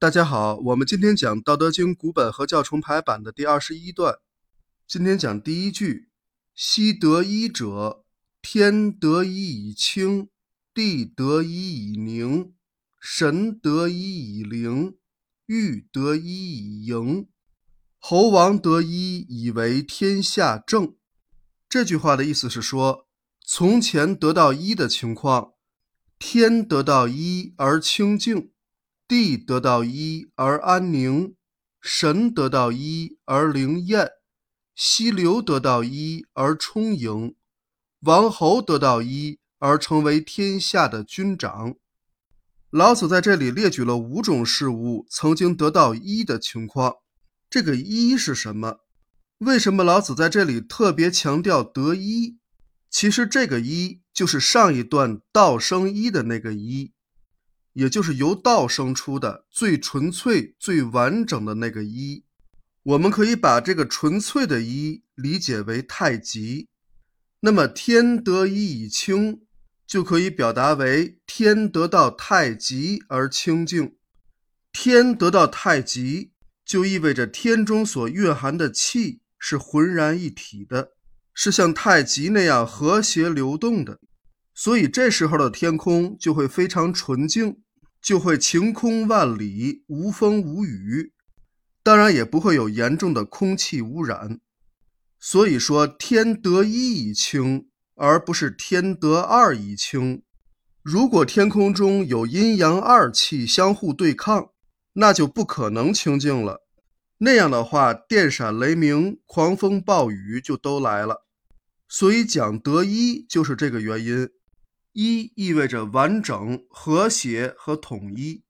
大家好，我们今天讲《道德经》古本和教重排版的第二十一段。今天讲第一句：“昔得一者，天得一以清，地得一以宁，神得一以灵，玉得一以盈，猴王得一以为天下正。”这句话的意思是说，从前得到一的情况，天得到一而清净。地得到一而安宁，神得到一而灵验，溪流得到一而充盈，王侯得到一而成为天下的军长。老子在这里列举了五种事物曾经得到一的情况。这个一是什么？为什么老子在这里特别强调得一？其实这个一就是上一段道生一的那个一。也就是由道生出的最纯粹、最完整的那个一，我们可以把这个纯粹的一理解为太极。那么天得一以清，就可以表达为天得到太极而清净。天得到太极，就意味着天中所蕴含的气是浑然一体的，是像太极那样和谐流动的。所以这时候的天空就会非常纯净。就会晴空万里，无风无雨，当然也不会有严重的空气污染。所以说，天得一以清，而不是天得二以清。如果天空中有阴阳二气相互对抗，那就不可能清净了。那样的话，电闪雷鸣、狂风暴雨就都来了。所以讲得一，就是这个原因。一意味着完整、和谐和统一。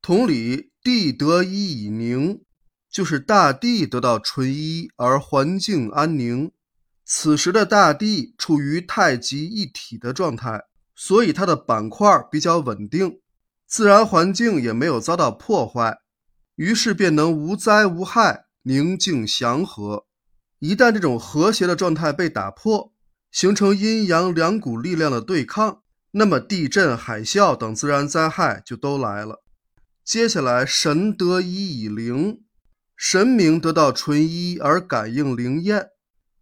同理，地得一以宁，就是大地得到纯一而环境安宁。此时的大地处于太极一体的状态，所以它的板块比较稳定，自然环境也没有遭到破坏，于是便能无灾无害、宁静祥和。一旦这种和谐的状态被打破，形成阴阳两股力量的对抗，那么地震、海啸等自然灾害就都来了。接下来，神得一以灵，神明得到纯一而感应灵验，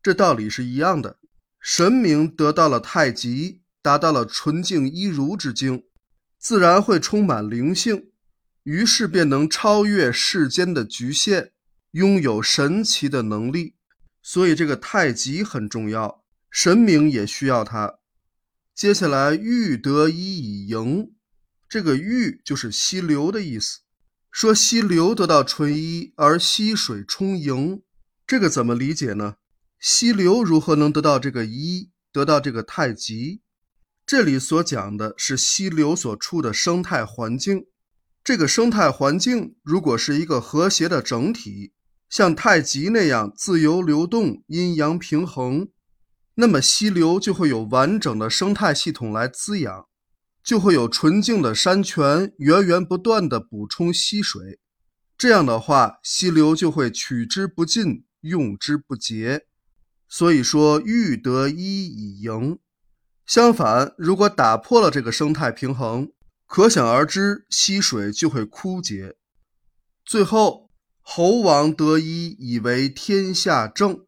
这道理是一样的。神明得到了太极，达到了纯净一如之境，自然会充满灵性，于是便能超越世间的局限，拥有神奇的能力。所以，这个太极很重要。神明也需要它。接下来，欲得一以盈，这个欲就是溪流的意思。说溪流得到纯一而溪水充盈，这个怎么理解呢？溪流如何能得到这个一，得到这个太极？这里所讲的是溪流所处的生态环境。这个生态环境如果是一个和谐的整体，像太极那样自由流动、阴阳平衡。那么溪流就会有完整的生态系统来滋养，就会有纯净的山泉源源不断的补充溪水。这样的话，溪流就会取之不尽，用之不竭。所以说，欲得一以盈。相反，如果打破了这个生态平衡，可想而知，溪水就会枯竭。最后，猴王得一以为天下正，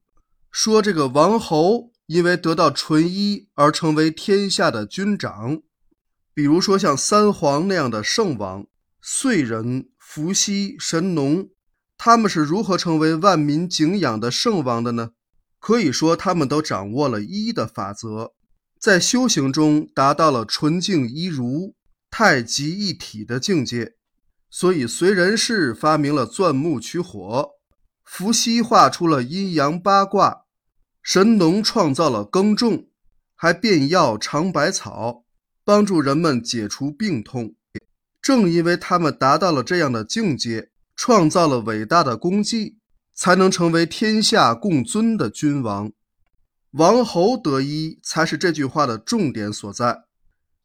说这个王侯。因为得到纯一而成为天下的军长，比如说像三皇那样的圣王，燧人、伏羲、神农，他们是如何成为万民敬仰的圣王的呢？可以说，他们都掌握了一的法则，在修行中达到了纯净一如、太极一体的境界。所以，燧人氏发明了钻木取火，伏羲画出了阴阳八卦。神农创造了耕种，还变药尝百草，帮助人们解除病痛。正因为他们达到了这样的境界，创造了伟大的功绩，才能成为天下共尊的君王。王侯得一，才是这句话的重点所在。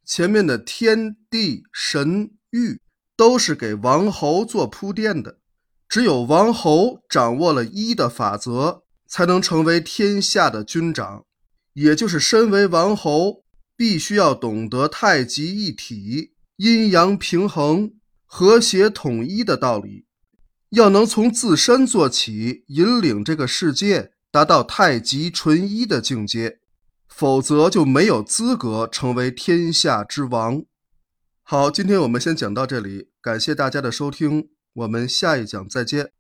前面的天地神域都是给王侯做铺垫的，只有王侯掌握了一的法则。才能成为天下的军长，也就是身为王侯，必须要懂得太极一体、阴阳平衡，和谐统一的道理。要能从自身做起，引领这个世界达到太极纯一的境界，否则就没有资格成为天下之王。好，今天我们先讲到这里，感谢大家的收听，我们下一讲再见。